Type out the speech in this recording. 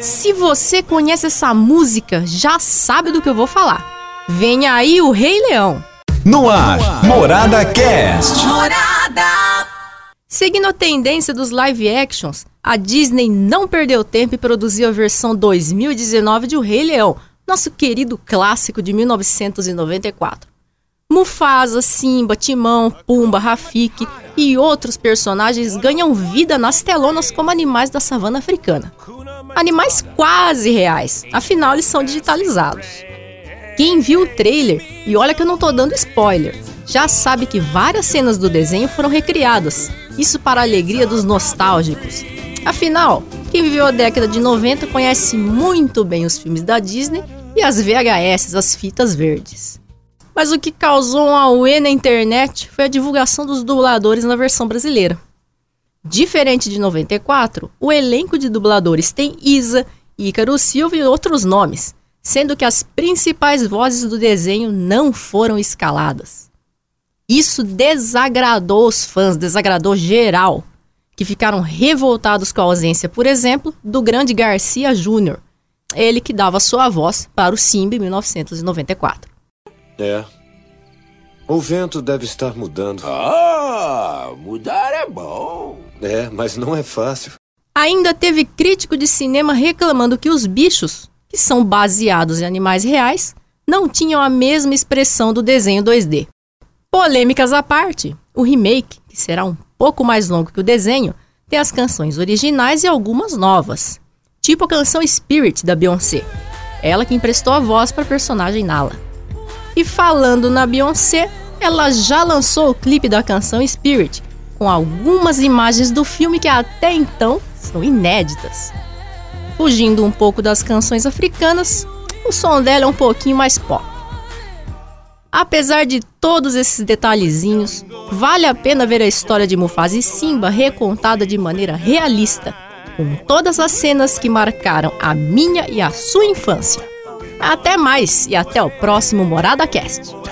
Se você conhece essa música, já sabe do que eu vou falar. Venha aí o Rei Leão. No ar, Morada Cast. Morada! Seguindo a tendência dos live actions, a Disney não perdeu tempo e produziu a versão 2019 de O Rei Leão, nosso querido clássico de 1994. Mufasa, Simba, Timão, Pumba, Rafiki e outros personagens ganham vida nas telonas como animais da savana africana. Animais quase reais, afinal eles são digitalizados. Quem viu o trailer, e olha que eu não tô dando spoiler, já sabe que várias cenas do desenho foram recriadas, isso para a alegria dos nostálgicos. Afinal, quem viveu a década de 90 conhece muito bem os filmes da Disney e as VHS, as fitas verdes. Mas o que causou um auê na internet foi a divulgação dos dubladores na versão brasileira. Diferente de 94, o elenco de dubladores tem Isa, Ícaro Silva e outros nomes, sendo que as principais vozes do desenho não foram escaladas. Isso desagradou os fãs, desagradou geral, que ficaram revoltados com a ausência, por exemplo, do grande Garcia Júnior, ele que dava sua voz para o Simba em 1994. É. O vento deve estar mudando. Ah, mudar é bom. É, mas não é fácil. Ainda teve crítico de cinema reclamando que os bichos, que são baseados em animais reais, não tinham a mesma expressão do desenho 2D. Polêmicas à parte, o remake, que será um pouco mais longo que o desenho, tem as canções originais e algumas novas, tipo a canção Spirit da Beyoncé, ela que emprestou a voz para a personagem Nala. E falando na Beyoncé, ela já lançou o clipe da canção Spirit, com algumas imagens do filme que até então são inéditas. Fugindo um pouco das canções africanas, o som dela é um pouquinho mais pop. Apesar de todos esses detalhezinhos, vale a pena ver a história de Mufasa e Simba recontada de maneira realista, com todas as cenas que marcaram a minha e a sua infância. Até mais e até o próximo Morada Cast.